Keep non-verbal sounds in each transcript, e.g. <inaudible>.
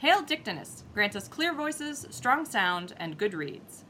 Hail Dictinus grants us clear voices, strong sound, and good reads.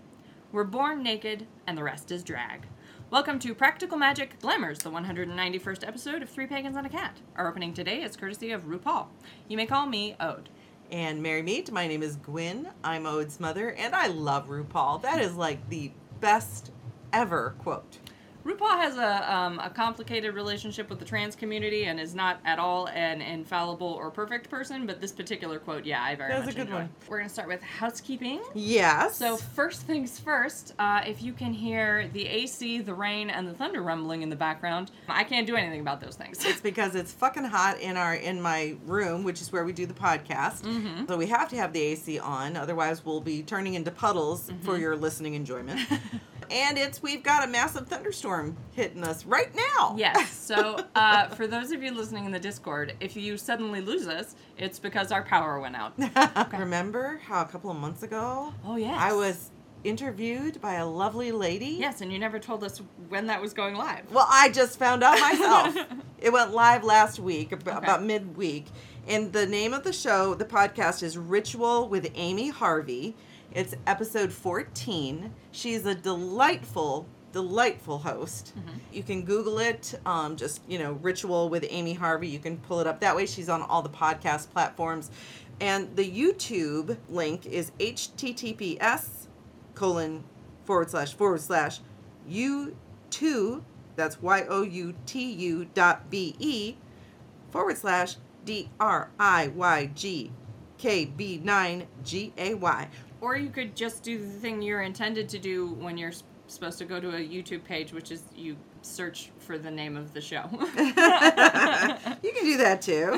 We're born naked, and the rest is drag. Welcome to Practical Magic Glamours, the 191st episode of Three Pagans and a Cat. Our opening today is courtesy of RuPaul. You may call me Ode. And Merry Meet, my name is Gwyn. I'm Ode's mother, and I love RuPaul. That is like the best ever quote. RuPaul has a, um, a complicated relationship with the trans community and is not at all an infallible or perfect person, but this particular quote, yeah, I very That was much a good enjoy. one. We're going to start with housekeeping. Yes. So first things first, uh, if you can hear the AC, the rain, and the thunder rumbling in the background, I can't do anything about those things. it's because it's fucking hot in our in my room, which is where we do the podcast. Mm-hmm. So we have to have the AC on, otherwise we'll be turning into puddles Mm-hmm. for your listening enjoyment. <laughs> and it's we've got a massive thunderstorm hitting us right now. Yes. <laughs> So, uh, for those of you listening in the Discord, if you suddenly lose us, it's because our power went out. <laughs> Remember how a couple of months ago Oh, yes. I was interviewed by a lovely lady? Yes, and you never told us when that was going live. Well, I just found out myself. <laughs> it went live last week, ab- Okay. about midweek. And the name of the show, the podcast is Ritual with Amy Harvey. It's episode 14. She's a delightful, delightful host. You can Google it, um, just, you know, Ritual with Amy Harvey. You can pull it up. That way she's on all the podcast platforms. And the YouTube link is https colon forward slash forward slash u2 that's y-o-u-t-u dot b-e forward slash D R I Y G K B 9 G A Y. Or you could just do the thing you're intended to do when you're supposed to go to a YouTube page, which is you search for the name of the show. <laughs> <laughs> you can do that too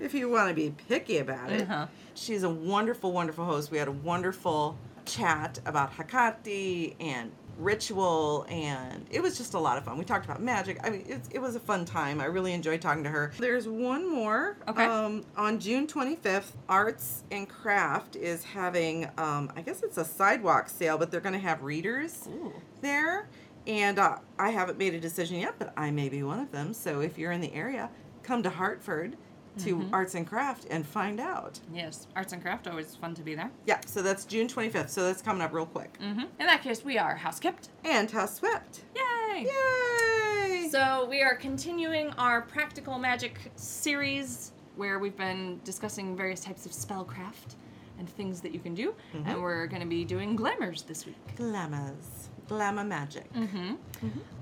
if you want to be picky about it Uh-huh. she's a wonderful wonderful host we had a wonderful chat about Hekate and ritual and it was just a lot of fun we talked about magic i mean it, it was a fun time i really enjoyed talking to her there's one more Okay. um, on june 25th arts and craft is having um, i guess it's a sidewalk sale but they're going to have readers Ooh. there. And uh, I haven't made a decision yet, but I may be one of them. So if you're in the area, come to Hartford to Mm-hmm. Arts and Craft and find out. Yes, arts and craft always fun to be there. Yeah, so that's June 25th. So that's coming up real quick. hmm In that case, we are house kept. And House Swept. Yay! Yay! So we are continuing our practical magic series where we've been discussing various types of spellcraft and things that you can do, and we're going to be doing glamours this week. Glamours. Glamour magic. Mm-hmm.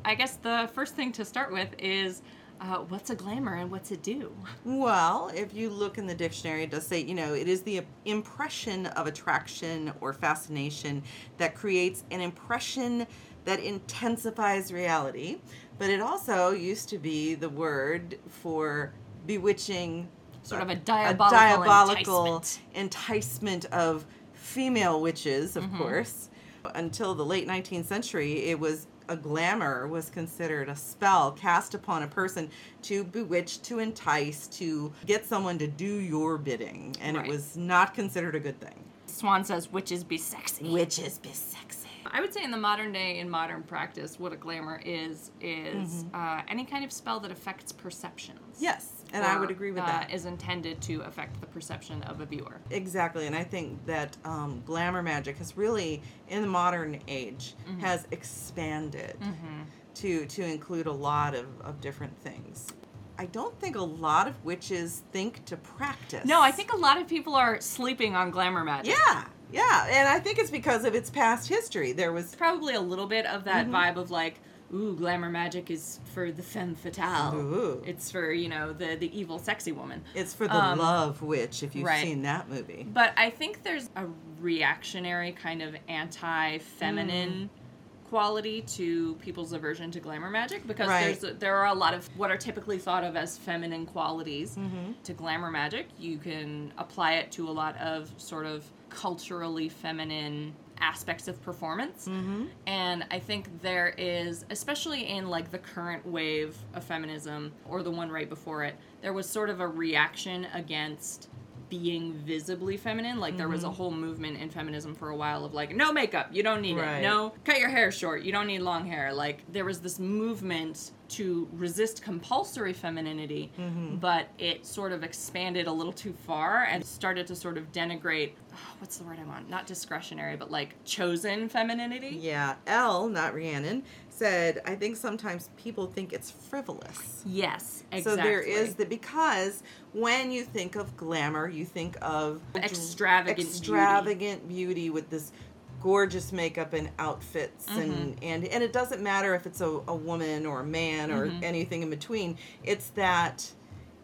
I guess the first thing to start with is uh, what's a glamour and what's it do? Well, if you look in the dictionary, it does say, you know, it is the impression of attraction or fascination that creates an impression that intensifies reality. But it also used to be the word for bewitching, Sort of a a diabolical, diabolical enticement. enticement of female witches, of course. Until the late 19th century, it was a glamour was considered a spell cast upon a person to bewitch, to entice, to get someone to do your bidding, and Right. it was not considered a good thing. Swan says witches be sexy. Witches be sexy. I would say in the modern day, in modern practice, what a glamour is is uh, any kind of spell that affects perceptions. Yes, and I would agree with uh, that. Is intended to affect the perception of a viewer. Exactly, and I think that um, glamour magic has really, in the modern age, Mm-hmm. has expanded to to include a lot of, of different things. I don't think a lot of witches think to practice. No, I think a lot of people are sleeping on glamour magic. Yeah, yeah, and I think it's because of its past history. There was Probably a little bit of that Mm-hmm. vibe of like, ooh, glamour magic is for the femme fatale. Ooh. It's for, you know, the, the evil, sexy woman. it's for the Um, love witch if you've right. seen that movie. But I think there's a reactionary kind of anti feminine quality to people's aversion to glamour magic because Right. there's there are a lot of what are typically thought of as feminine qualities Mm-hmm. to glamour magic. You can apply it to a lot of sort of culturally feminine aspects of performance. Mm-hmm. And I think there is, especially in like the current wave of feminism or the one right before it, there was sort of a reaction against being visibly feminine. Like there Mm-hmm. was a whole movement in feminism for a while of like, no makeup, you don't need Right. it. No, cut your hair short, you don't need long hair. Like there was this movement to resist compulsory femininity, Mm-hmm. but it sort of expanded a little too far and started to sort of denigrate. oh, what's the word I want? Not discretionary, but like chosen femininity. Yeah, L, not Rhiannon, said, I think sometimes people think it's frivolous. Yes, exactly. So there is the because when you think of glamour, you think of Extravagant beauty. extravagant beauty. with this gorgeous makeup and outfits Mm-hmm. and, and and it doesn't matter if it's a, a woman or a man or Mm-hmm. anything in between. It's that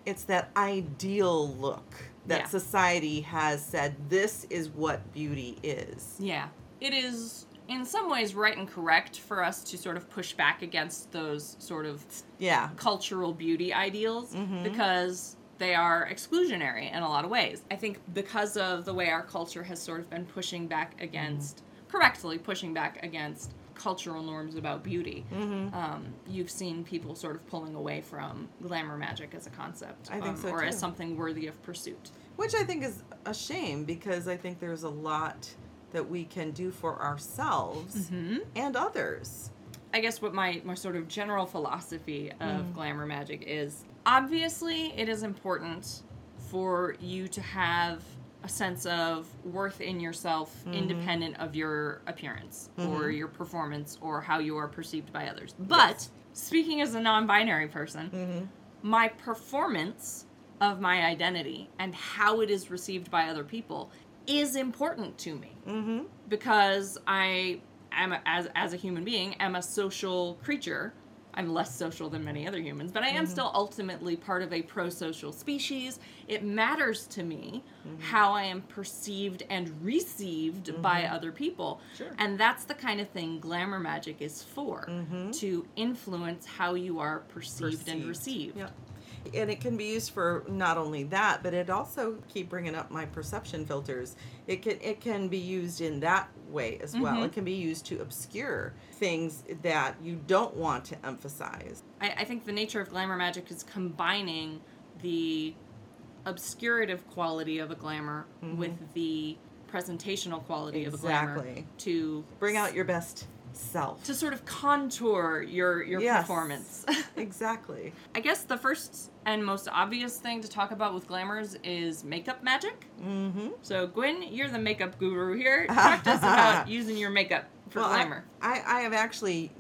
it's that ideal look that Yeah. society has said this is what beauty is. Yeah. It is in some ways right and correct for us to sort of push back against those sort of Yeah. cultural beauty ideals Mm-hmm. because they are exclusionary in a lot of ways. I think because of the way our culture has sort of been pushing back against, correctly pushing back against cultural norms about beauty, Mm-hmm. um, you've seen people sort of pulling away from glamour magic as a concept, I think um, so, or as something worthy of pursuit. Which I think is a shame because I think there's a lot that we can do for ourselves and others. I guess what my, my sort of general philosophy of Mm. glamour magic is obviously it is important for you to have a sense of worth in yourself Mm-hmm. independent of your appearance or your performance or how you are perceived by others. But speaking as a non binary person, Mm-hmm. my performance of my identity and how it is received by other people is important to me Mm-hmm. because I am as as a human being am a social creature. I'm less social than many other humans, but I am mm-hmm. still ultimately part of a pro-social species. It matters to me mm-hmm. how I am perceived and received mm-hmm. by other people. Sure. And that's the kind of thing glamour magic is for, to influence how you are perceived, and received. Yep. And it can be used for not only that, but it also keep bringing up my perception filters. It can it can be used in that way as well. It can be used to obscure things that you don't want to emphasize. I, I think the nature of glamour magic is combining the obscurative quality of a glamour with the presentational quality of a glamour Mm-hmm. To Bring out your best self. to sort of contour your your Yes. performance. <laughs> exactly. I guess the first and most obvious thing to talk about with glamours is makeup magic. Mm-hmm. So Gwen, you're the makeup guru here. Talk to us about <laughs> using your makeup for Well, I- glamour. I, I have actually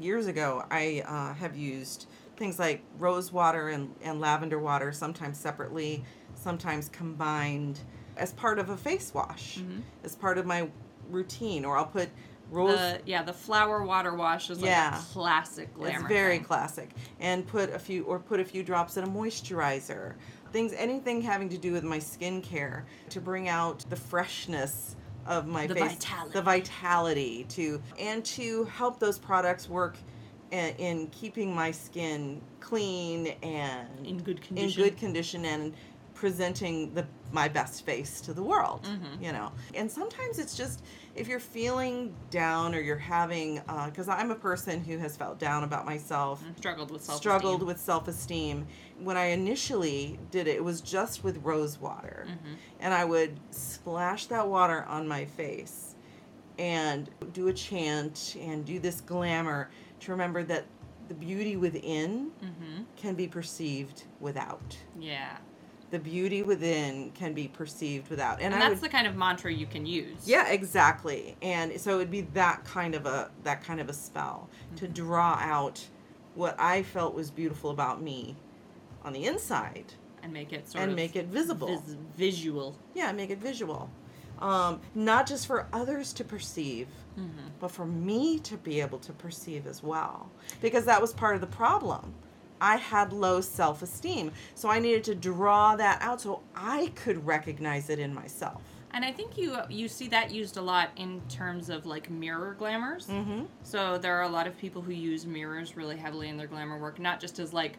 years ago I uh, have used things like rose water and, and lavender water, sometimes separately, sometimes combined, as part of a face wash, as part of my routine. Or I'll put the yeah, the flower water wash is like Yeah. a classic glamour. it's very thing. classic, and put a few or put a few drops in a moisturizer. Things, anything having to do with my skincare to bring out the freshness of my The face, vitality. the vitality to, and to help those products work in, in keeping my skin clean and in good condition, in good condition and presenting the my best face to the world Mm-hmm. you know? And sometimes it's just if you're feeling down or you're having because i'm a person who has felt down about myself struggled with self struggled with self-esteem. When i initially did it it was just with rose water. Mm-hmm. and i would splash that water on my face and do a chant and do this glamour to remember that the beauty within hmm can be perceived without. Yeah. The beauty within can be perceived without and, And, that's would, the kind of mantra you can use. yeah exactly and so it'd be that kind of a that kind of a spell to Mm-hmm. draw out what i felt was beautiful about me on the inside And make it sort and make it visible vis- visual. yeah make it visual um, not just for others to perceive Mm-hmm. but for me to be able to perceive as well because that was part of the problem i had low self-esteem so i needed to draw that out so i could recognize it in myself And I think you you see that used a lot in terms of like mirror glamours. mm-hmm. So there are a lot of people who use mirrors really heavily in their glamour work, not just as like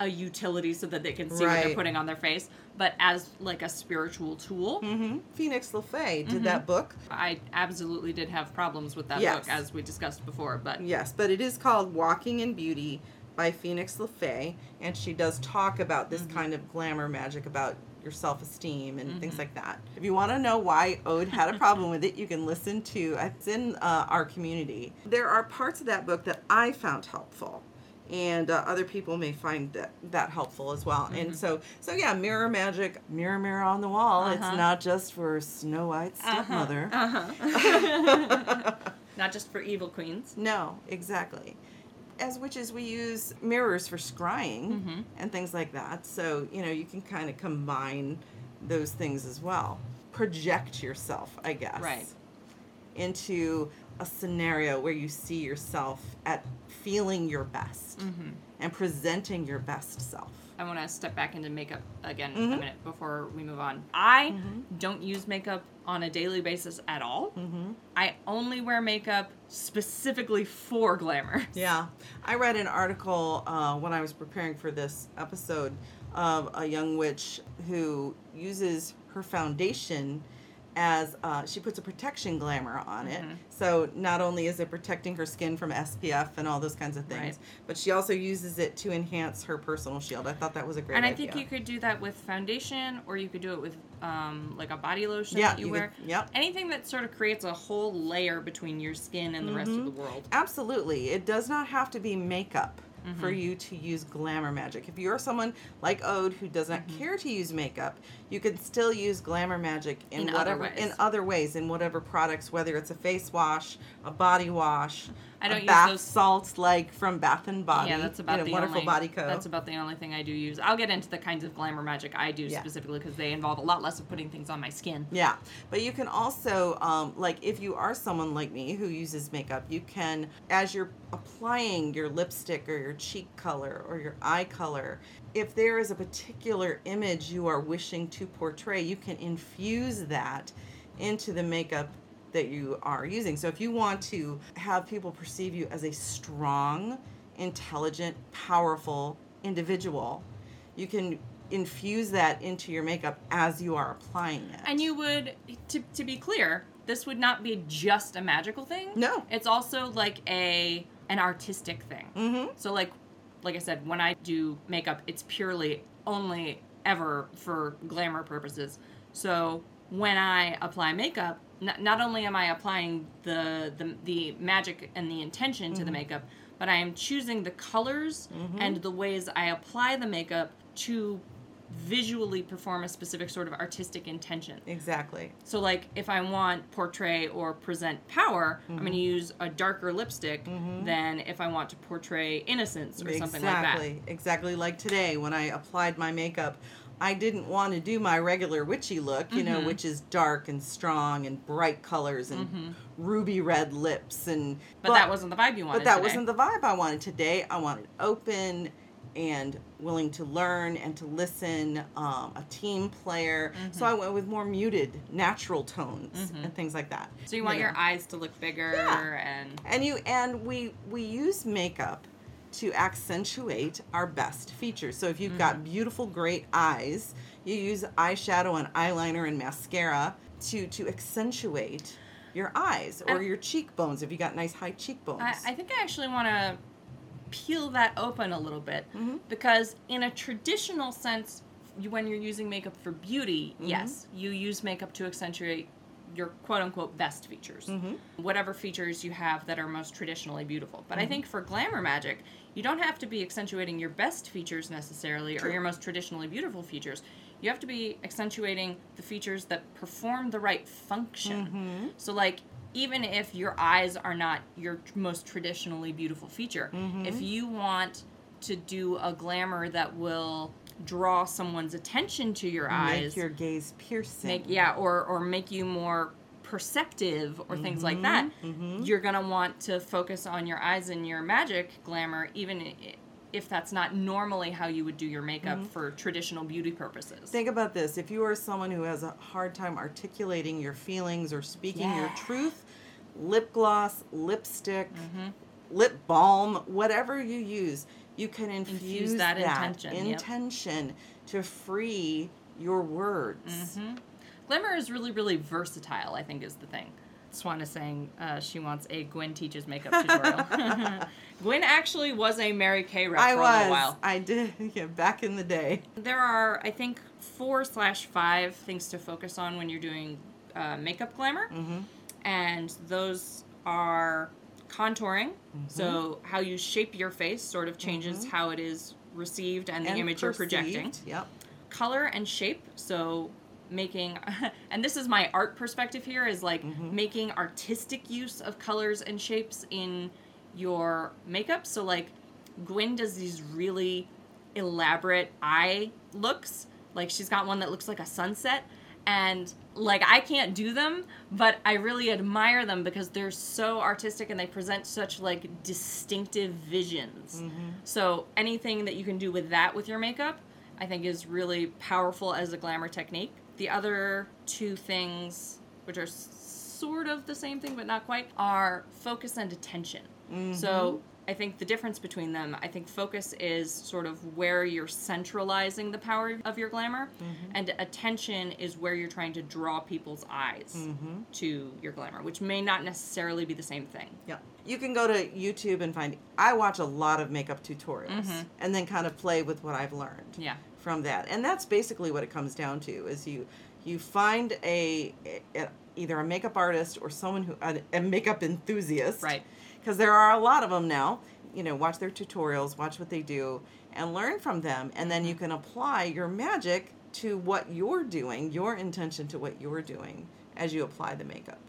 a utility so that they can see what they're putting on their face, but as like a spiritual tool. Mm-hmm. Phoenix LeFae did Mm-hmm. that book I absolutely did have problems with that Yes. book as we discussed before, but yes but it is called walking in beauty by Phoenix LeFae and she does talk about Mm-hmm. this kind of glamour magic about your self esteem and Mm-hmm. things like that. If you want to know why Ode had a problem with it, you can listen to it's in uh, our community. There are parts of that book that I found helpful. And uh, other people may find that, that helpful as well. Mm-hmm. And so, so yeah, mirror magic, mirror, mirror on the wall. Uh-huh. It's not just for Snow White's stepmother. Uh-huh. <laughs> <laughs> Not just for evil queens. No, exactly. As witches, we use mirrors for scrying Mm-hmm. and things like that. So, you know, you can kind of combine those things as well. Project yourself, I guess, Right. into a scenario where you see yourself at feeling your best Mm-hmm. and presenting your best self. I want to step back into makeup again a Mhm. minute before we move on. I Mhm. don't use makeup on a daily basis at all. Mm-hmm. I only wear makeup specifically for glamour. <laughs> Yeah, I read an article uh, when I was preparing for this episode of a young witch who uses her foundation as uh, she puts a protection glamour on it. Mhm. So not only is it protecting her skin from SPF and all those kinds of things, Right. but she also uses it to enhance her personal shield. I thought that was a great and I idea. think you could do that with foundation, or you could do it with um, like a body lotion yeah, that you, you wear. could- yep. Anything that sort of creates a whole layer between your skin and the rest of the world. Absolutely. It does not have to be makeup for Mhm. you to use glamour magic. If you're someone like Ode who does not Mhm. care to use makeup, you can still use glamour magic in, In whatever ways. in other ways in whatever products, whether it's a face wash, a body wash, I don't a use bath those- salts like from Bath and Body. yeah, that's about you know, the wonderful only, body co. That's about the only thing I do use. I'll get into the kinds of glamour magic I do Yeah. specifically because they involve a lot less of putting things on my skin. Yeah, but you can also, um, like, if you are someone like me who uses makeup, you can, as you're applying your lipstick or your cheek color or your eye color, if there is a particular image you are wishing to portray, you can infuse that into the makeup that you are using. So if you want to have people perceive you as a strong, intelligent, powerful individual, you can infuse that into your makeup as you are applying it. And you would, to, to be clear, this would not be just a magical thing. No. It's also like a an artistic thing. Mm-hmm. So like like I said, when I do makeup, it's purely only ever for glamour purposes. So when I apply makeup, n- not only am I applying the, the the magic and the intention to the mm-hmm. makeup, but I am choosing the colors mm-hmm. and the ways I apply the makeup to visually perform a specific sort of artistic intention. Exactly. So, like, if I want portray or present power, I'm going to mm-hmm. use a darker lipstick than if I want to portray innocence or something like that. exactly. Exactly like today when I applied my makeup. I didn't want to do my regular witchy look, you know, Mhm. which is dark and strong and bright colors and Mhm. ruby red lips and But, that wasn't the vibe you wanted. but that today. wasn't the vibe I wanted today. I wanted open and willing to learn and to listen, um, a team player. So Mhm. I went with more muted, natural tones Mhm. and things like that. So you want know. your eyes to look bigger Yeah. and And you and we we use makeup to accentuate our best features. So if you've got beautiful great eyes, you use eyeshadow and eyeliner and mascara to to accentuate your eyes or And- your cheekbones if you got nice high cheekbones. I, I think I actually want to peel that open a little bit Mhm. because, in a traditional sense, when you're using makeup for beauty, Mhm. yes, you use makeup to accentuate your quote unquote best features. Mhm. Whatever features you have that are most traditionally beautiful. But I Mm-hmm. think for glamour magic, you don't have to be accentuating your best features necessarily or your most traditionally beautiful features. You have to be accentuating the features that perform the right function. Mhm. So, like, even if your eyes are not your most traditionally beautiful feature, Mhm. if you want to do a glamour that will draw someone's attention to your eyes, Make your gaze piercing. make yeah, or or make you more perceptive or things like that, Mhm. you're gonna want to focus on your eyes and your magic glamour, even if that's not normally how you would do your makeup Mm-hmm. for traditional beauty purposes. Think about this. If you are someone who has a hard time articulating your feelings or speaking your truth, lip gloss, lipstick, Mhm. lip balm, whatever you use, you can infuse, Infuse that intention, yep. to free your words. hmm Glamour is really, really versatile. I think is the thing. Swan is saying uh, she wants a Gwen teaches makeup <laughs> tutorial. <laughs> Gwen actually was a Mary Kay rep I for a was. little while. I did. <laughs> Yeah, back in the day. There are, I think, four slash five things to focus on when you're doing uh, makeup glamour, Mm-hmm. and those are contouring. So mm-hmm. how you shape your face sort of changes mm-hmm. how it is received and the And image you're projecting. Yep. color and shape so making <laughs> and this is my art perspective here is like mm-hmm. making artistic use of colors and shapes in your makeup so like gwen does these really elaborate eye looks like she's got one that looks like a sunset and like i can't do them but i really admire them because they're so artistic and they present such like distinctive visions mm-hmm. so anything that you can do with that with your makeup I think is really powerful as a glamour technique. The other two things, which are sort of the same thing but not quite, are focus and attention. So mm-hmm. I think the difference between them, I think focus is sort of where you're centralizing the power of your glamour, and attention is where you're trying to draw people's eyes to your glamour, which may not necessarily be the same thing. Yep. You can go to YouTube and find. I watch a lot of makeup tutorials and then kind of play with what I've learned. Mm-hmm. Yeah. From that, and that's basically what it comes down to: is you you find a, a either a makeup artist or someone who a, a makeup enthusiast, Right. Because there are a lot of them now. You know, watch their tutorials, watch what they do, and learn from them, and then you Mm-hmm. can apply your magic to what you're doing, your intention to what you're doing as you apply the makeup.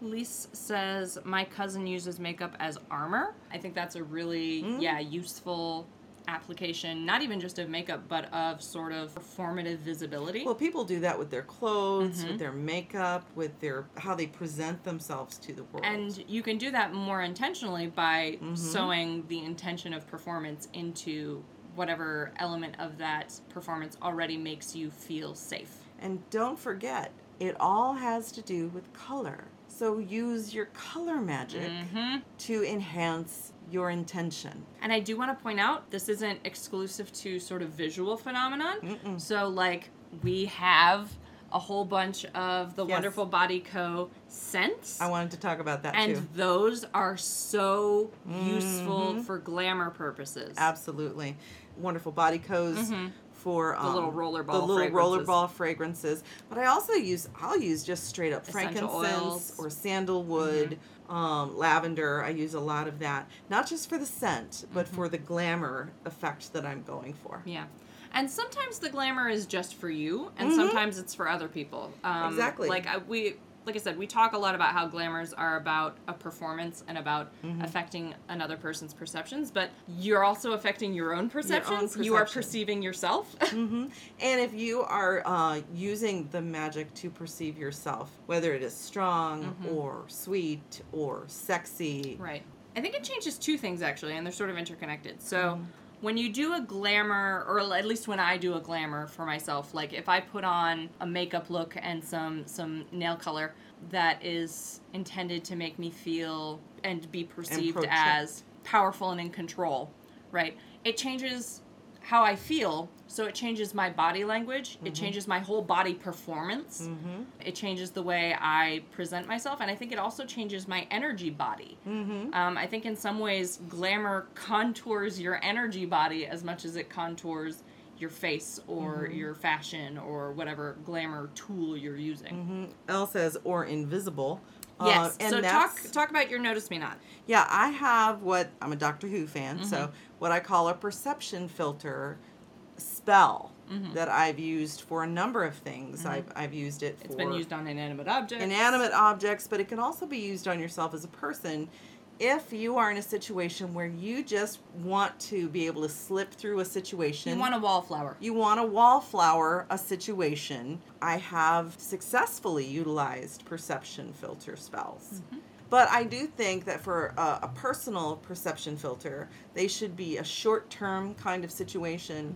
Lise says my cousin uses makeup as armor. I think that's a really Mm. yeah useful application, not even just of makeup, but of sort of performative visibility. Well, people do that with their clothes, Mm-hmm. with their makeup, with their how they present themselves to the world. and you can do that more intentionally by Mm-hmm. sewing the intention of performance into whatever element of that performance already makes you feel safe. And don't forget, it all has to do with color. So use your color magic Mm-hmm. to enhance your intention. And I do want to point out this isn't exclusive to sort of visual phenomenon. So like we have a whole bunch of the Yes. Wonderful Body Co scents. I wanted to talk about that and too. those are so useful Mm-hmm. for glamour purposes. Absolutely. Wonderful body codes for um, Mm-hmm. little rollerball the little roller fragrances. ball fragrances. But I also use I'll use just straight up Essential frankincense oils. Mm-hmm. or sandalwood, um, lavender. I use a lot of that, not just for the scent, but Mm-hmm. for the glamour effect that I'm going for. Yeah. And sometimes the glamour is just for you, and sometimes it's for other people. Um, Mm-hmm. Exactly. Like I, we, like I said, we talk a lot about how glamours are about a performance and about Mm-hmm. affecting another person's perceptions, but you're also affecting your own perceptions. You are perceiving yourself. <laughs> And if you are uh, using the magic to perceive yourself, whether it is strong Mm-hmm. or sweet or sexy, Right. I think it changes two things actually, and they're sort of interconnected. So Mm-hmm. When you do a glamour, or at least when I do a glamour for myself, like if I put on a makeup look and some some nail color that is intended to make me feel and be perceived project. as powerful and in control, right? It changes how I feel, so it changes my body language. It mm-hmm. changes my whole body performance. Mm-hmm. It changes the way I present myself, and I think it also changes my energy body. Mm-hmm. Um, I think in some ways, glamour <laughs> contours your energy body as much as it contours your face or your fashion or whatever glamour tool you're using. Elle says, or invisible. Yes. Uh, and so talk talk about your notice me not. Yeah, I have what I'm a Doctor Who fan, so Mm-hmm. what I call a perception filter spell Mm-hmm. that I've used for a number of things. I've, I've used it for It's been used on inanimate objects. inanimate objects, but it can also be used on yourself as a person. If you are in a situation where you just want to be able to slip through a situation, You want a wallflower. you want a wallflower a situation, I have successfully utilized perception filter spells. But I do think that for a, a personal perception filter, they should be a short term kind of situation.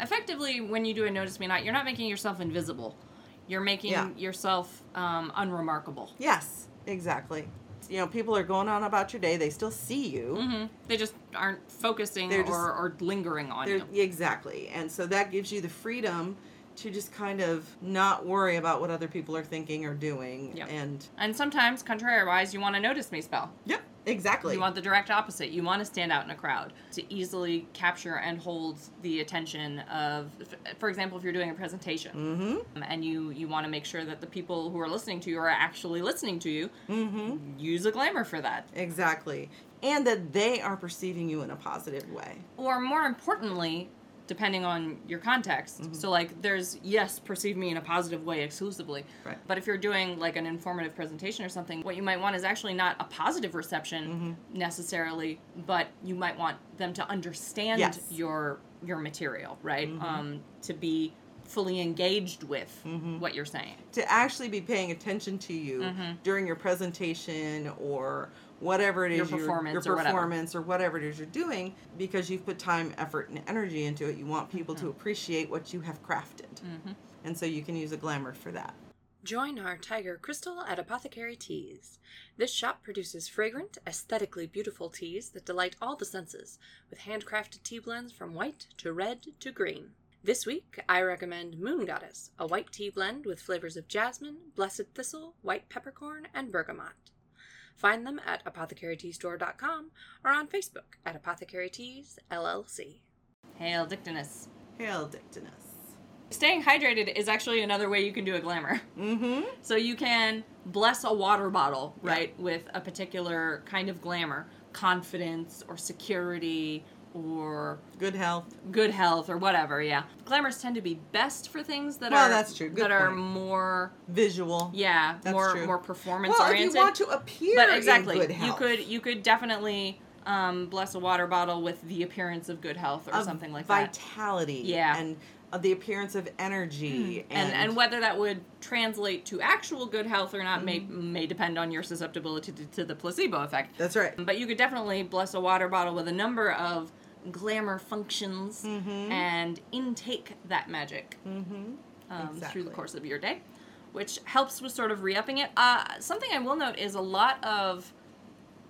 Effectively, when you do a notice me not, you're not making yourself invisible. You're making Yeah. yourself um, unremarkable. Yes, exactly. You know, people are going on about your day, they still see you. hmm They just aren't focusing They're or, just- or lingering on you. exactly. And so that gives you the freedom to just kind of not worry about what other people are thinking or doing. Yep. And And sometimes, contrariwise, you want to notice me spell. yep, exactly. You want the direct opposite. You want to stand out in a crowd to easily capture and hold the attention of, for example, if you're doing a presentation mm-hmm. and you you want to make sure that the people who are listening to you are actually listening to you, Mm-hmm. use a glamour for that. Exactly. And that they are perceiving you in a positive way. Or more importantly, depending on your context. Mm-hmm. So like there's yes, perceive me in a positive way exclusively. Right. But if you're doing like an informative presentation or something, what you might want is actually not a positive reception Mm-hmm. necessarily, but you might want them to understand Yes. your your material, right? Mm-hmm. Um, to be fully engaged with what you're saying. To actually be paying attention to you Mm-hmm. during your presentation or whatever it is Your you're- performance your or whatever. performance or whatever it is you're doing because you've put time, effort, and energy into it. You want people Mm-hmm. to appreciate what you have crafted. And so you can use a glamour for that. Join our Tiger Crystal at Apothecary Teas. This shop produces fragrant, aesthetically beautiful teas that delight all the senses, with handcrafted tea blends from white to red to green. This week, I recommend Moon Goddess, a white tea blend with flavors of jasmine, blessed thistle, white peppercorn, and bergamot. Find them at apothecaryteastore.com or on Facebook at Apothecary Teas LLC. Hail Dictinus. Hail Dictinus. Staying hydrated is actually another way you can do a glamour. Mm-hmm. So you can bless a water bottle, right, with a particular kind of glamour, confidence or security or Good health. good health or whatever. Yeah, glamours tend to be best for things that Well, are that's true. Good that are more Visual. yeah That's more true. more performance Well, if oriented. you want to appear but exactly, you could you could definitely um, bless a water bottle with the appearance of good health or of something like that. vitality. Yeah. And of the appearance of energy. and and whether that would translate to actual good health or not may Mm-hmm. may depend on your susceptibility to, to the placebo effect. that's right. But you could definitely bless a water bottle with a number of glamour functions Mm-hmm. and intake that magic Mm-hmm. um, through the course of your day, which helps with sort of re-upping it. Uh, something I will note is a lot of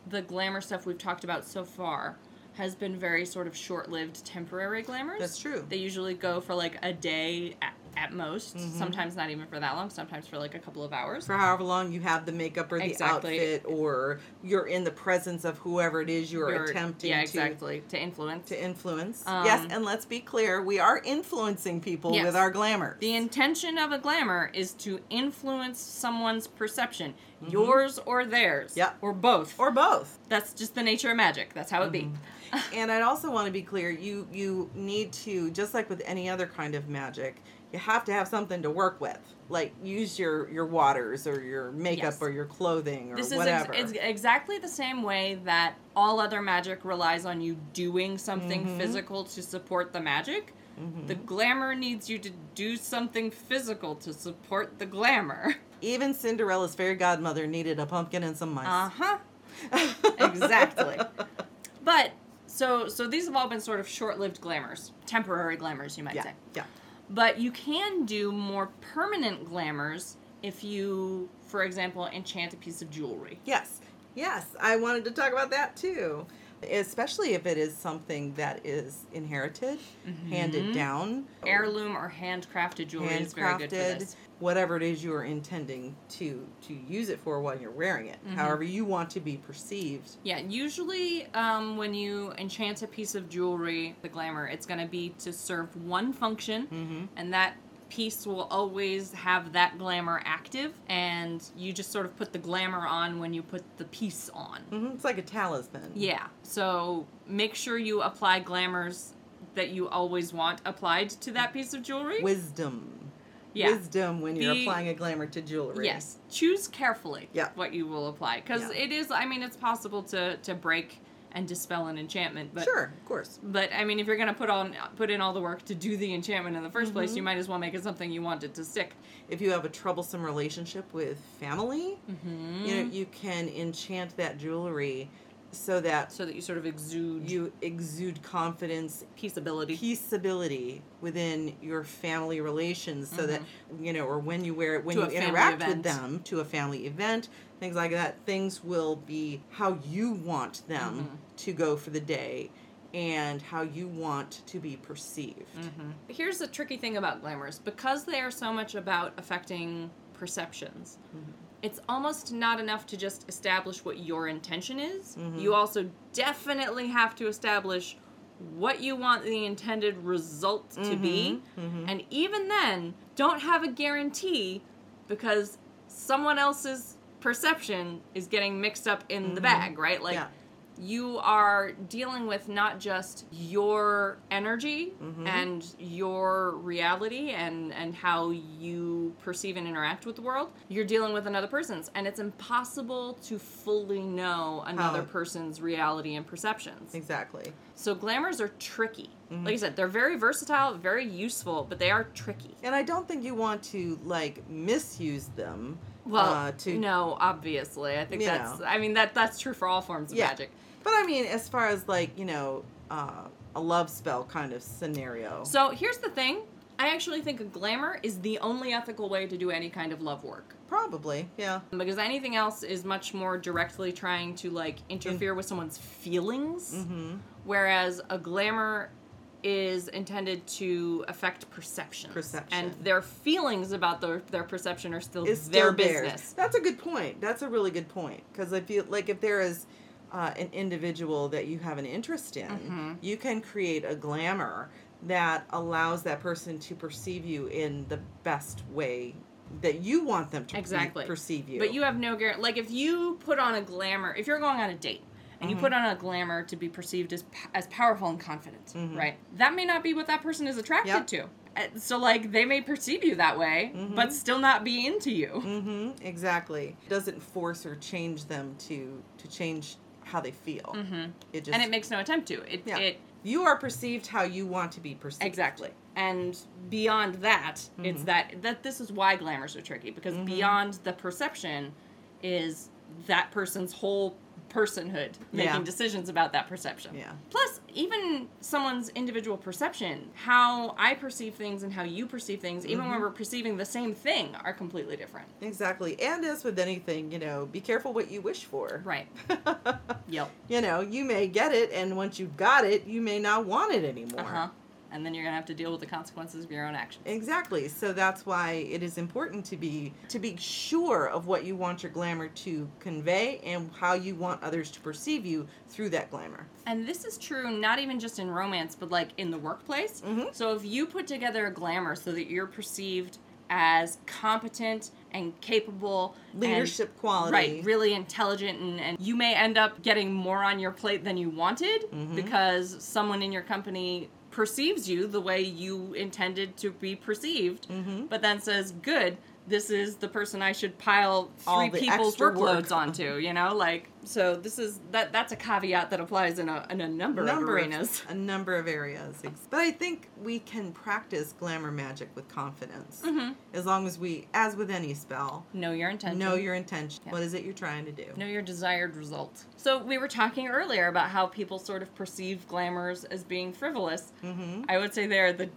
the glamour stuff we've talked about so far has been very sort of short-lived temporary glamours. That's true. They usually go for like a day at, at most, Mm-hmm. sometimes not even for that long, sometimes for like a couple of hours. For however long you have the makeup or the Exactly. outfit, or you're in the presence of whoever it is you're, You're- attempting yeah, to exactly, to influence. to influence. Um, yes, and let's be clear, we are influencing people Yes. with our glamour. The intention of a glamour is to influence someone's perception, Mm-hmm. yours or theirs, Yep. or both. or both. That's just the nature of magic. That's how it be. <laughs> and I'd also want to be clear, you you need to just like with any other kind of magic, you have to have something to work with. Like use your your waters or your makeup Yes. or your clothing or This is ex- whatever. it's exactly the same way that all other magic relies on you doing something Mm-hmm. physical to support the magic. The glamour needs you to do something physical to support the glamour. Even Cinderella's fairy godmother needed a pumpkin and some mice. Uh huh. <laughs> exactly. But so so these have all been sort of short-lived glamours, temporary glamours, you might yeah, say. yeah. But you can do more permanent glamours if you, for example, enchant a piece of jewelry. Yes, yes. I wanted to talk about that too. Especially if it is something that is inherited, handed down, Heirloom or handcrafted jewelry is very good for handcrafted, this. whatever it is you are intending to to use it for while you're wearing it. Mm-hmm. However you want to be perceived. Yeah, usually um, when you enchant a piece of jewelry, the glamour, it's going to be to serve one function, Mm-hmm. and that piece will always have that glamour active, and you just sort of put the glamour on when you put the piece on. hmm It's like a talisman. Yeah, so make sure you apply glamours that you always want applied to that piece of jewelry. Wisdom. yeah. Wisdom when you're The- applying a glamour to jewelry. Yes, choose carefully Yeah. what you will apply because Yeah. it is. I mean, it's possible to to break and dispel an enchantment, but sure, of course. But I mean, if you're gonna put on put in all the work to do the enchantment in the 1st place, Mm-hmm. you might as well make it something you want it to stick. If you have a troublesome relationship with family, Mm-hmm. you know, you can enchant that jewelry so that So that you sort of exude you exude confidence, peaceability. peaceability within your family relations so that you know or when you wear it when Mm-hmm. To you interact with them to a family event things like that things will be how you want them Mm-hmm. to go for the day and how you want to be perceived. Here's the tricky thing about glamours because they are so much about affecting perceptions. It's almost not enough to just establish what your intention is. Mm-hmm. You also definitely have to establish what you want the intended result to mm-hmm. be. Mm-hmm. And even then, don't have a guarantee because someone else's perception is getting mixed up in the bag, right? Like Yeah. You are dealing with not just your energy Mm-hmm. and your reality and and how you perceive and interact with the world you're dealing with another person's and it's impossible to fully know another How- person's reality and perceptions Exactly. so glamours are tricky Mm-hmm. like i said they're very versatile very useful but they are tricky And I don't think you want to like misuse them. well uh, to no obviously i think that's know. i mean that that's true for all forms of Yeah. magic But I mean, as far as like you know, uh, a love spell kind of scenario. So here's the thing. I actually think a glamour is the only ethical way to do any kind of love work. Probably, yeah. Because anything else is much more directly trying to like interfere with someone's feelings. Mm-hmm. Whereas a glamour is intended to affect perception. Perception. And their feelings about their, their perception are still It's their still theirs. business. That's a good point. That's a really good point because I feel like if there is uh, an individual that you have an interest in, Mm-hmm. you can create a glamour that allows that person to perceive you in the best way that you want them to Exactly. perceive you. But you have no guarantee. Like if you put on a glamour, if you're going on a date and Mm-hmm. you put on a glamour to be perceived as as powerful and confident, right? That may not be what that person is attracted Yep. to. Uh, So like they may perceive you that way, but still not be into you. Mm-hmm, exactly. It doesn't force or change them to to change how they feel. Mm-hmm. It just And it makes no attempt to. It yeah. it you are perceived how you want to be perceived. Exactly. And beyond that, Mm-hmm. it's that that this is why glamours are tricky because beyond the perception is that person's whole personhood making Yeah. decisions about that perception. Yeah. Plus, even someone's individual perception, how I perceive things and how you perceive things, even Mm-hmm. when we're perceiving the same thing, are completely different. Exactly. And as with anything, you know, be careful what you wish for. Right. <laughs> Yep. you know, you may get it, and once you've got it, you may not want it anymore. Uh huh. And then you're gonna have to deal with the consequences of your own actions. Exactly. So that's why it is important to be to be sure of what you want your glamour to convey and how you want others to perceive you through that glamour. And this is true not even just in romance, but like in the workplace. Mhm. So if you put together a glamour so that you're perceived as competent and capable, and- Leadership quality. right, really intelligent, and, and you may end up getting more on your plate than you wanted Mm-hmm. because someone in your company perceives you the way you intended to be perceived, Mm-hmm. but then says, "Good." This is the person I should pile All three the people's workloads work. onto, you know, like so. This is that. That's a caveat that applies in a in a number, number of arenas. a number of areas. But I think we can practice glamour magic with confidence, Mhm. as long as we, as with any spell, Know your intention. know your intention. Yeah. What is it you're trying to do? know your desired result. So we were talking earlier about how people sort of perceive glamours as being frivolous. Mm-hmm. I would say they're the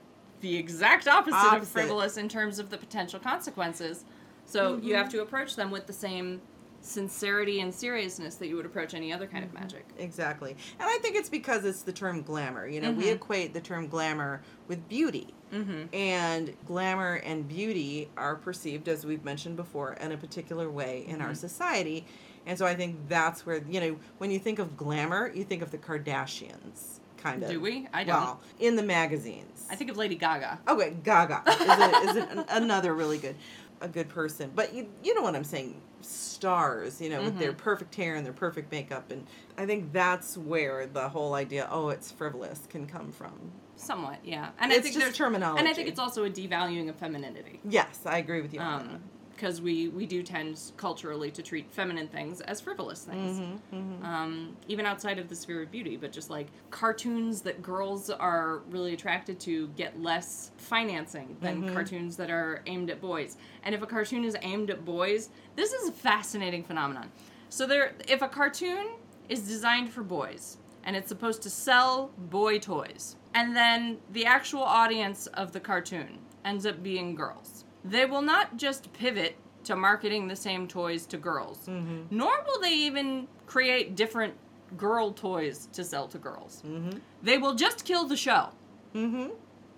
the exact opposite, of frivolous in terms of the potential consequences. So you have to approach them with the same sincerity and seriousness that you would approach any other kind of magic. Exactly. And I think it's because it's the term glamour. You know, we Mhm. equate the term glamour with beauty. Mm-hmm. And glamour and beauty are perceived, as we've mentioned before, in a particular way in our Mhm. society. And so I think that's where, you know, when you think of glamour, you think of the Kardashians, kind of. Do we? I don't. Well, in the magazines. I think of Lady Gaga. Okay, Gaga is, a, is an, another really good, a good person. But you, you know what I'm saying? Stars, you know, with their Mhm. perfect hair and their perfect makeup, and I think that's where the whole idea, oh, it's frivolous, can come from. Somewhat, yeah. And it's I think just there's terminology. and I think it's also a devaluing of femininity. yes, I agree with you on Um, because we we do tend culturally to treat feminine things as frivolous things. Mm-hmm, mm-hmm. um, even outside of the sphere of beauty, but just like cartoons that girls are really attracted to get less financing than Mhm. cartoons that are aimed at boys. And if a cartoon is aimed at boys, this is a fascinating phenomenon. So there, if a cartoon is designed for boys and it's supposed to sell boy toys, and then the actual audience of the cartoon ends up being girls, they will not just pivot to marketing the same toys to girls Mm-hmm. nor will they even create different girl toys to sell to girls. Mm-hmm. They will just kill the show Mm-hmm.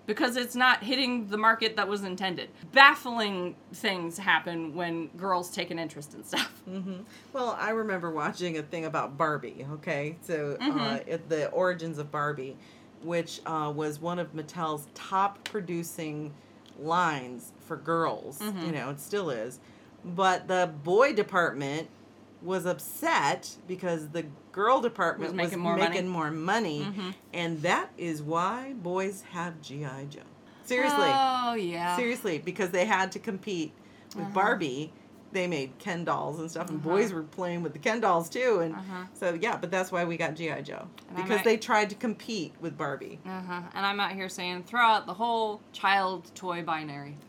because it's not hitting the market that was intended. Baffling things happen when girls take an interest in stuff. <laughs> Mm-hmm. Well, I remember watching a thing about Barbie. Okay, so uh, Mhm. it, the origins of Barbie, which uh, was one of Mattel's top producing lines for girls. Mhm. You know, it still is. But the boy department was upset because the girl department Was was making making more money. more money, Mhm. and that is why boys have GI Joe. Seriously. Oh yeah. Seriously, because they had to compete with Uh-huh. Barbie. They made Ken dolls and stuff, and Uh-huh. boys were playing with the Ken dolls too. And Uh-huh. so, yeah, but that's why we got G.I. Joe. And Because they tried to compete with Barbie. Uh-huh. And I'm out here saying throw out the whole child toy binary. <laughs>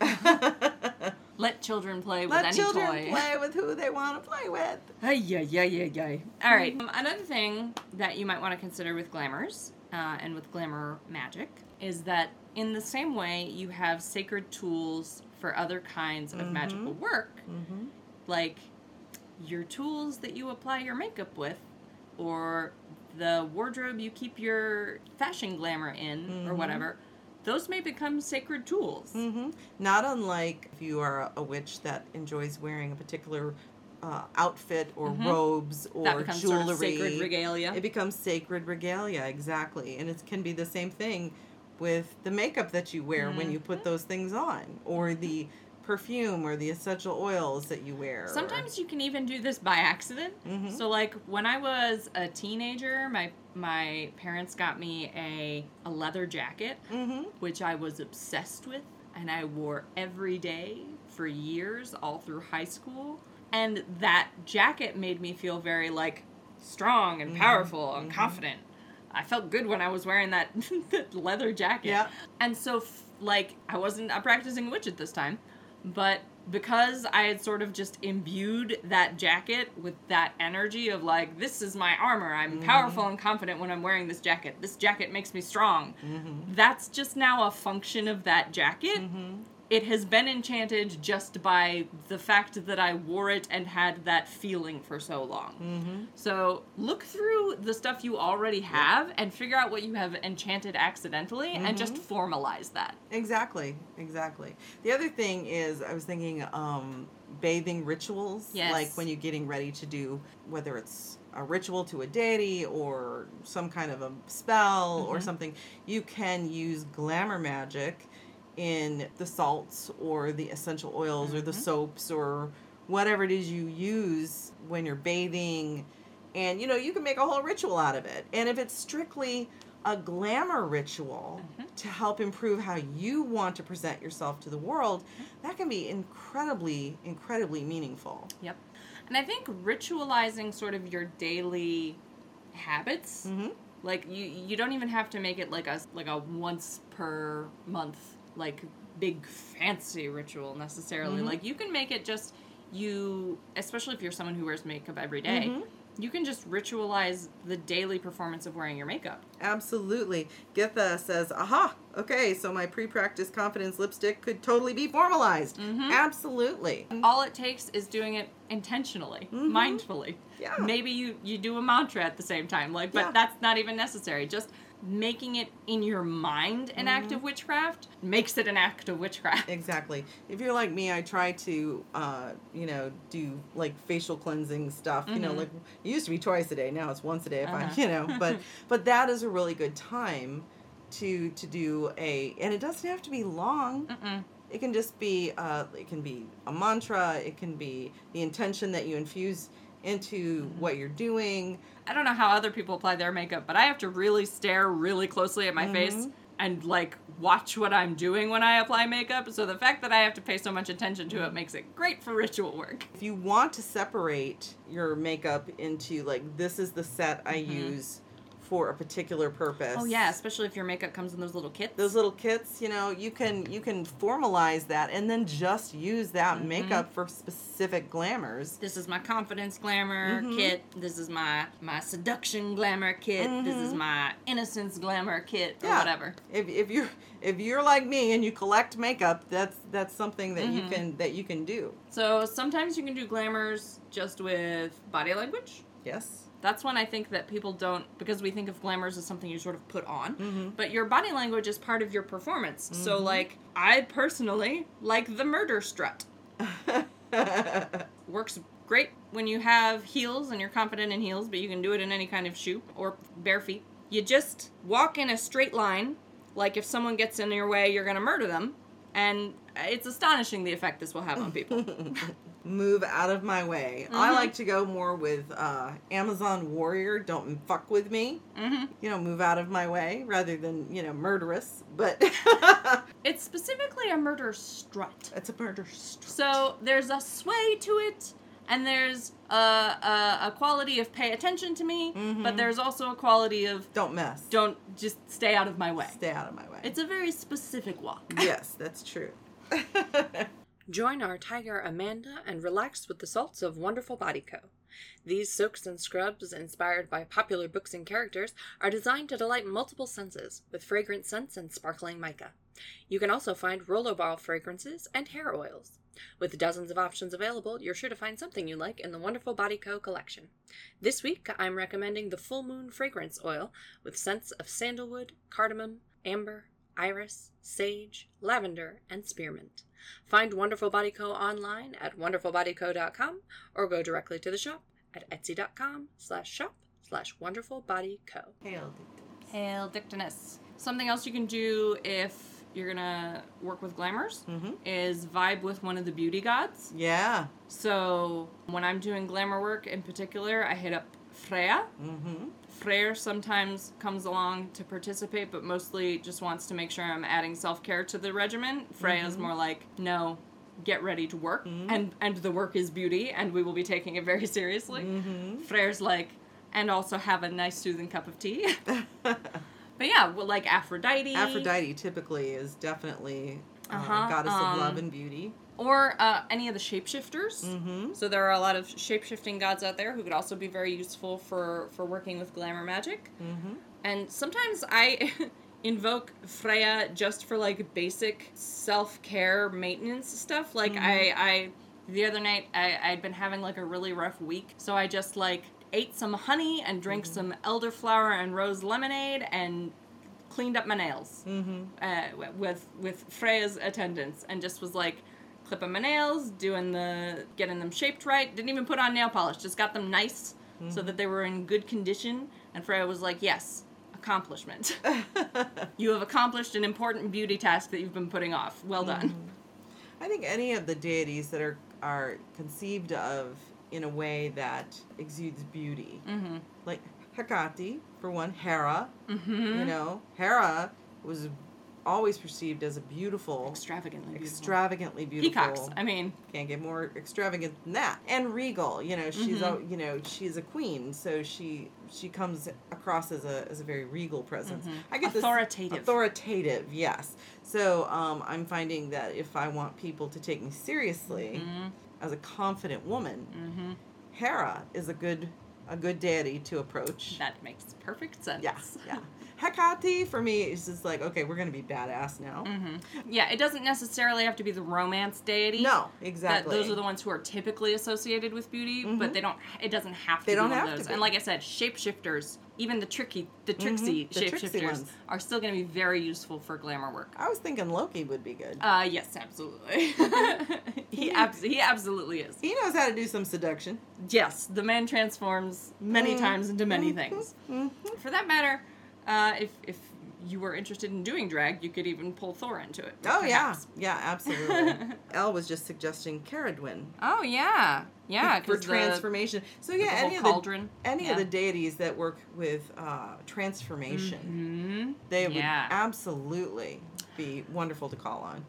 Let children play with Let any children toy. play with who they want to play with. Ay, yeah, yeah, yeah, yeah. All right. Um, another thing that you might want to consider with glamours uh, and with glamour magic is that in the same way you have sacred tools for other kinds of Mhm. magical work, Mm-hmm. like your tools that you apply your makeup with, or the wardrobe you keep your fashion glamour in, or Mhm. whatever. Those may become sacred tools. Mm-hmm. Not unlike if you are a witch that enjoys wearing a particular uh, outfit or Mhm. robes or jewelry. sort of sacred regalia. It becomes sacred regalia, exactly. And it can be the same thing with the makeup that you wear when you Mm-hmm. put those things on, or the perfume or the essential oils that you wear. or- Sometimes you can even do this by accident. Mhm. So like when I was a teenager, my my parents got me a a leather jacket, Mhm. which I was obsessed with and I wore every day for years all through high school. And that jacket made me feel very like strong and Mhm. powerful and Mhm. confident. I felt good when I was wearing that, <laughs> that leather jacket. Yeah. And so, f- like, I wasn't a practicing witch at this time, but because I had sort of just imbued that jacket with that energy of, like, this is my armor. I'm Mhm. powerful and confident when I'm wearing this jacket. This jacket makes me strong. Mhm. That's just now a function of that jacket. Mhm. It has been enchanted just by the fact that I wore it and had that feeling for so long. Mhm. So look through the stuff you already have and figure out what you have enchanted accidentally and just Mhm. formalize that. Exactly, exactly. The other thing is, I was thinking um, bathing rituals. Yes. Like when you're getting ready to do, whether it's a ritual to a deity or some kind of a spell or Mhm. something, you can use glamour magic in the salts or the essential oils or the Mhm. soaps or whatever it is you use when you're bathing. And you know, you can make a whole ritual out of it. And if it's strictly a glamour ritual Mhm. to help improve how you want to present yourself to the world, that can be incredibly, incredibly meaningful. Yep. And I think ritualizing sort of your daily habits, Mm-hmm. like you you don't even have to make it like a like a once per month like big fancy ritual necessarily. Mhm. Like you can make it just you especially if you're someone who wears makeup every day, Mhm. you can just ritualize the daily performance of wearing your makeup. Absolutely. Githa says, aha, okay, so my pre practice confidence lipstick could totally be formalized. Mhm. Absolutely. all it takes is doing it intentionally Mhm. mindfully Yeah. maybe you you do a mantra at the same time like but Yeah. that's not even necessary just making it in your mind an act Mm-hmm. of witchcraft makes it an act of witchcraft <laughs> Exactly. If you're like me, I try to, uh, you know, do like facial cleansing stuff. You know, Mhm. like it used to be twice a day. Now it's once a day. If Uh-huh. I, <laughs> you know, but <laughs> but that is a really good time to to do a, and it doesn't have to be long. Mm-mm. It can just be, uh, it can be a mantra. It can be the intention that you infuse into Mm-hmm. what you're doing. i don't know how other people apply their makeup but i have to really stare really closely at my face Mhm. and like watch what i'm doing when i apply makeup so the fact that i have to pay so much attention Mm-hmm. to it makes it great for ritual work If you want to separate your makeup into like this is the set I Mhm. use for a particular purpose. oh yeah especially if your makeup comes in those little kits those little kits you know you can you can formalize that and then just use that Mhm. makeup for specific glamours this is my confidence glamour Mhm. kit. This is my my seduction glamour kit. This is Mhm. my innocence glamour kit or Yeah. whatever. if, if you're if you're like me and you collect makeup that's that's something that you Mhm. can that you can do So sometimes you can do glamours just with body language. Yes. That's when I think that people don't, because we think of glamours as something you sort of put on, Mm-hmm. but your body language is part of your performance. So, like, I personally like the murder strut. <laughs> Works great when you have heels and you're confident in heels, but you can do it in any kind of shoe or bare feet. You just walk in a straight line, like if someone gets in your way, you're going to murder them. And it's astonishing the effect this will have on people. <laughs> Move out of my way. Mm-hmm. I like to go more with uh, Amazon Warrior. Don't fuck with me. hmm You know, move out of my way rather than you know murderous. But <laughs> It's specifically a murder strut. it's a murder. Strut. So there's a sway to it, and there's a, a, a quality of pay attention to me, but there's also a quality of don't mess. don't just stay out of my way. stay out of my way. It's a very specific walk. yes, that's true. <laughs> Join our tiger Amanda and relax with the salts of Wonderful Body Co. These soaks and scrubs, inspired by popular books and characters, are designed to delight multiple senses with fragrant scents and sparkling mica. You can also find rollerball fragrances and hair oils. With dozens of options available, you're sure to find something you like in the Wonderful Body Co. collection. This week, I'm recommending the Full Moon Fragrance Oil with scents of sandalwood, cardamom, amber, iris, sage, lavender, and spearmint. Find Wonderful Body Co. online at wonderfulbodyco.com or go directly to the shop at etsy.com slash shop slash wonderfulbodyco. Hail. Hail Dictinus. Something else you can do if you're gonna work with glamours Mhm. is vibe with one of the beauty gods. Yeah. So when I'm doing glamour work in particular, I hit up Freya. Mm-hmm. Freyr sometimes comes along to participate, but mostly just wants to make sure I'm adding self care to the regimen. Freya's more like, no, get ready to work, and and the work is beauty, and we will be taking it very seriously. Mm-hmm. Freyr's like, and also have a nice soothing cup of tea. <laughs> but yeah, well, like Aphrodite, Aphrodite typically is definitely uh, Uh-huh, goddess um, of love and beauty. Or uh, any of the shapeshifters. Mm-hmm. So there are a lot of shapeshifting gods out there who could also be very useful for for working with glamour magic. Mm-hmm. And sometimes I <laughs> invoke Freya just for like basic self care maintenance stuff. Like I, I, the other night I, I'd been having like a really rough week, so I just like ate some honey and drank some elderflower and rose lemonade and cleaned up my nails Mm-hmm. uh, with with Freya's attendance and just was like clipping my nails, doing the getting them shaped right. Didn't even put on nail polish, just got them nice so that they were in good condition. And Freya was like, "Yes, accomplishment. <laughs> you have accomplished an important beauty task that you've been putting off. Well done." I think any of the deities that are are conceived of in a way that exudes beauty, Mm-hmm. like Hekate for one, Hera. Mm-hmm. You know, Hera was always perceived as a beautiful, Extravagantly beautiful. extravagantly beautiful. Peacocks. I mean, can't get more extravagant than that. And regal, you know, she's Mhm. a you know she's a queen, so she she comes across as a as a very regal presence. Mhm. I get this Authoritative. authoritative, yes. So um, I'm finding that if I want people to take me seriously mhm, as a confident woman, mhm. Hera is a good a good deity to approach. that makes perfect sense. Yeah, yeah. Hekate for me is just like okay, we're gonna be badass now. hmm Yeah, it doesn't necessarily have to be the romance deity. No, that exactly. those are the ones who are typically associated with beauty, Mhm. but they don't. It doesn't have to. They be don't have of to those. be. And like I said, shapeshifters, even the tricky, the tricksy Mhm, the shapeshifters, are still going to be very useful for glamour work. I was thinking Loki would be good. Uh, yes, absolutely. <laughs> he abs- he absolutely is. he knows how to do some seduction. Yes, the man transforms many Mm. times into many Mhm. things. Mhm. For that matter, uh, if if you were interested in doing drag, you could even pull Thor into it. Oh yeah, perhaps. yeah, absolutely. <laughs> Elle was just suggesting Cerridwen Oh yeah, yeah. for 'cause the- transformation. So yeah, any of the cauldron. any yeah. of the deities that work with uh, transformation, Mhm. they would Yeah. absolutely be wonderful to call on.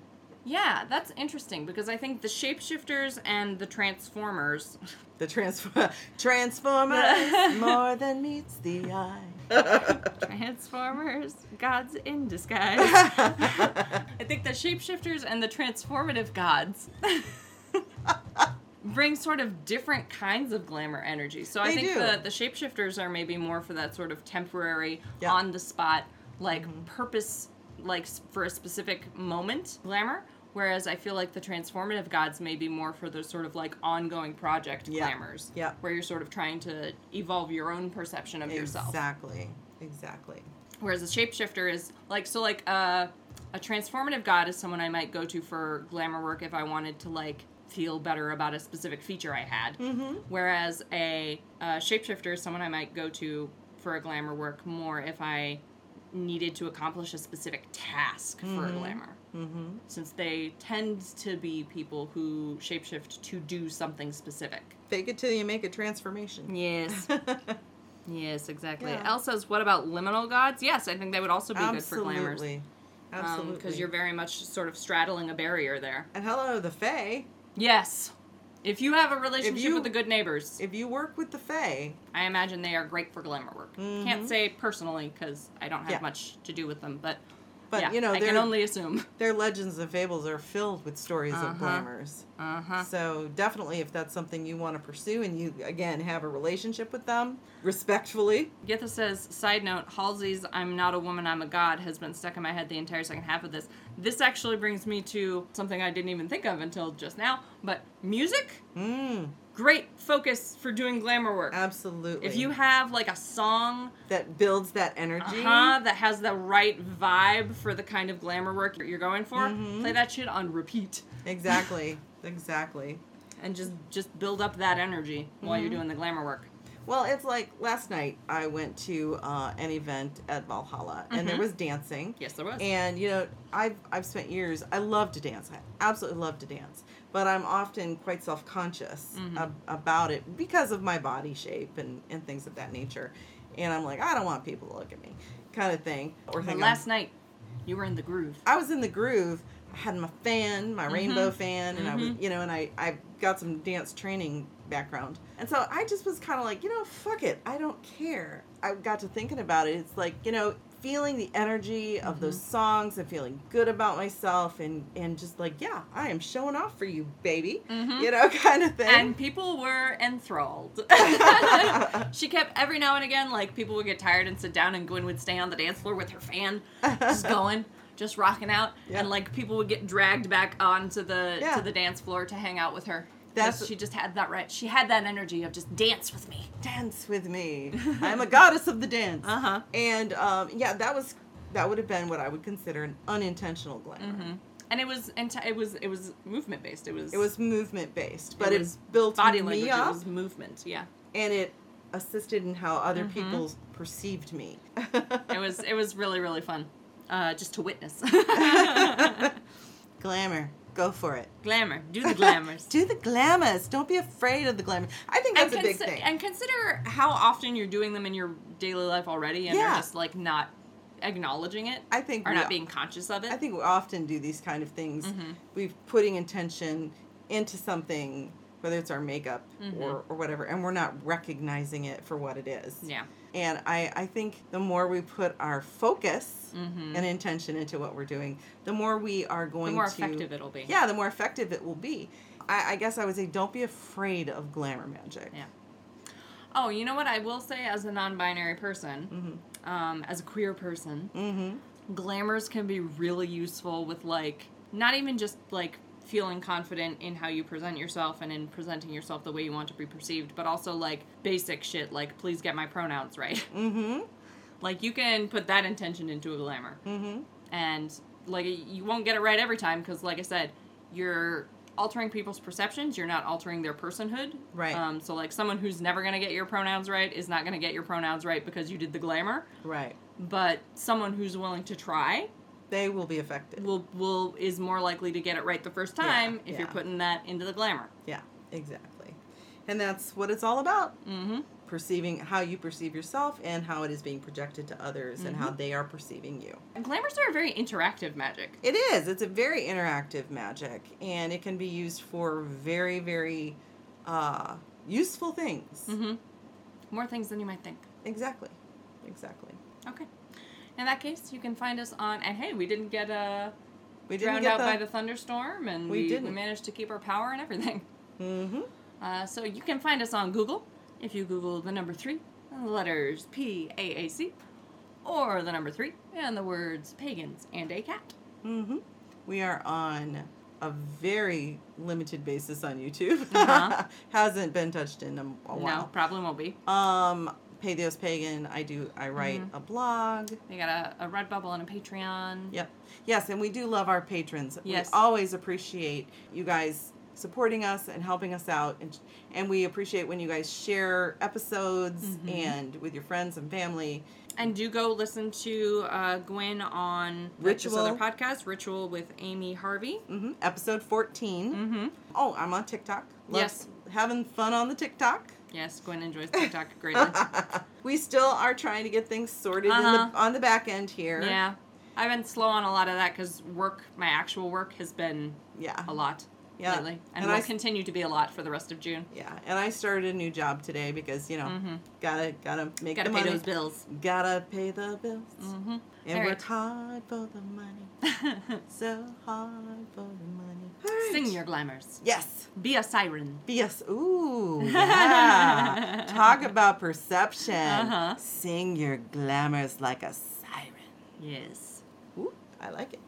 Yeah, that's interesting because I think the shapeshifters and the transformers. The transform <laughs> Transformers <laughs> more than meets the eye. <laughs> Transformers, gods in disguise. <laughs> I think the shapeshifters and the transformative gods <laughs> bring sort of different kinds of glamour energy. So I They think do. the the shapeshifters are maybe more for that sort of temporary, Yeah. Mm-hmm. on the spot, like purpose, like for a specific moment glamour. Whereas I feel like the transformative gods may be more for those sort of like ongoing project Yeah. glamours. Yeah. Where you're sort of trying to evolve your own perception of yourself. Exactly. Exactly. Whereas a shapeshifter is like so like uh, a transformative god is someone I might go to for glamour work if I wanted to like feel better about a specific feature I had. Mm-hmm. Whereas a uh, shapeshifter is someone I might go to for a glamour work more if I needed to accomplish a specific task for a glamour. Mm-hmm. Since they tend to be people who shapeshift to do something specific. Fake it till you make a transformation. Yes. <laughs> yes, exactly. Yeah. Elle says, what about liminal gods? Yes, I think they would also be good for glamours. Absolutely. Absolutely. Because Um, you're very much sort of straddling a barrier there. and hello, the Fae. Yes. If you have a relationship you- with the good neighbors, If you work with the Fae, I imagine they are great for glamour work. Can't mm-hmm. say personally because I don't have Yeah. much to do with them, but but yeah, you know, I can only assume. <laughs> their legends and fables are filled with stories Uh-huh. of glamours. Uh huh. So definitely, if that's something you want to pursue, and you again have a relationship with them respectfully, Getha says, side note, Halsey's I'm not a woman, I'm a god has been stuck in my head the entire second half of this. This actually brings me to something I didn't even think of until just now, but music? mm, Great focus for doing glamour work. absolutely. If you have like a song that builds that energy, uh-huh, that has the right vibe for the kind of glamour work you're going for, Mhm. play that shit on repeat exactly, <laughs> exactly. and just just build up that energy while Mm-hmm. you're doing the glamour work. Well, it's like last night I went to uh, an event at Valhalla, and there Mhm. was dancing. Yes, there was. And you know, I've I've spent years. I love to dance. I absolutely love to dance, but I'm often quite self conscious Mhm. ab- about it because of my body shape and and things of that nature. And I'm like, I don't want people to look at me, kind of thing. Or last I'm- night, you were in the groove. I was in the groove. I had my fan, my rainbow Mhm. fan, and I was, Mhm. you know, and I I got some dance training background, and so I just was kind of like, you know, fuck it, I don't care. I got to thinking about it. It's like, you know, feeling the energy of those Mm-hmm. songs and feeling good about myself, and and just like, yeah, I am showing off for you, baby, Mhm. you know, <laughs> kind of thing. And people were enthralled. <laughs> <laughs> she kept every now and again, like people would get tired and sit down, and Gwen would stay on the dance floor with her fan, just going, just rocking out, Yeah. and like people would get dragged back onto the Yeah. to the dance floor to hang out with her. That's- she just had that right. She had that energy of just dance with me. dance with me. <laughs> I'm a goddess of the dance. Uh huh. And um, yeah, that was that would have been what I would consider an unintentional glamour. hmm And it was enti- it was it was movement based. It was It was movement based, but it, was built body language. up, It was movement. Yeah. and it assisted in how other Mhm. people perceived me. <laughs> It was it was really really fun, uh, just to witness. <laughs> glamour, go for it. Glamour, do the glamours. <laughs> Do the glamours. Don't be afraid of the glamour. I think that's and, a big thing. and consider how often you're doing them in your daily life already, and Yeah. are just like not acknowledging it I think or we, not being conscious of it. I think we often do these kind of things. Mhm. We're putting intention into something, whether it's our makeup Mhm. or, or whatever, and we're not recognizing it for what it is. yeah. And I, I think the more we put our focus hmm and intention into what we're doing, the more we are going to The more to effective it'll be. Yeah, the more effective it will be. I, I guess I would say don't be afraid of glamour magic. Yeah. Oh, you know what I will say as a non-binary person, Mhm. um, as a queer person, Mm-hmm. glamours can be really useful with like not even just like feeling confident in how you present yourself and in presenting yourself the way you want to be perceived, but also like basic shit like please get my pronouns right. <laughs> Mm-hmm. like you can put that intention into a glamour. Mm-hmm. and like you won't get it right every time because like i said you're altering people's perceptions you're not altering their personhood Right. um, so like someone who's never going to get your pronouns right is not going to get your pronouns right because you did the glamour Right. but someone who's willing to try They will be affected. will will is more likely to get it right the first time if you're putting that into the glamour Yeah, exactly. And that's what it's all about. mm-hmm Perceiving how you perceive yourself and how it is being projected to others and Mm-hmm. how they are perceiving you. glamours are a very interactive magic It is. It's a very interactive magic, and it can be used for very, very uh, useful things. mm-hmm more things than you might think Exactly. Exactly. okay in that case you can find us on and hey we didn't get uh We didn't drowned get out the. by the thunderstorm, and We we, we, didn't. managed to keep our power and everything. mm-hmm. Uh, so you can find us on Google if you Google the number three, the letters P A A C, or the number three and the words pagans and a cat. Mm-hmm. We are on a very limited basis on YouTube. Uh-huh. <laughs> Hasn't been touched in a, a No, while. probably won't be. Um, Patheos Pagan. I do. I write Mm-hmm. a blog. They got a, a Redbubble and a Patreon. Yep. Yes, and we do love our patrons. Yes. We always appreciate you guys supporting us and helping us out and and we appreciate when you guys share episodes Mm-hmm. and with your friends and family. And do go listen to uh, Gwen on Ritual. other podcast, Ritual with Amy Harvey. hmm Episode 14. Mm-hmm. Oh, I'm on TikTok. Love Yes. Having fun on the TikTok. Yes, Gwen enjoys TikTok greatly. <laughs> we still are trying to get things sorted Uh-huh. the, on the back end here. yeah. I've been slow on a lot of that because work, my actual work, has been Yeah. a lot Yeah. lately. And, And will I continue to be a lot for the rest of June. Yeah. And I started a new job today because, you know, Mm-hmm. gotta gotta make Gotta the pay money. those bills. Gotta pay the bills. Mm-hmm. And All work right. hard for the money. <laughs> So hard for the money. Right. Sing your glamours. Yes. Be a siren. Be a ooh <laughs> yeah. Talk about perception. Uh-huh. Sing your glamours like a siren. Yes. Ooh, I like it.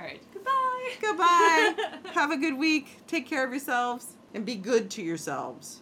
All right. Goodbye. Goodbye. <laughs> Have a good week. Take care of yourselves and be good to yourselves.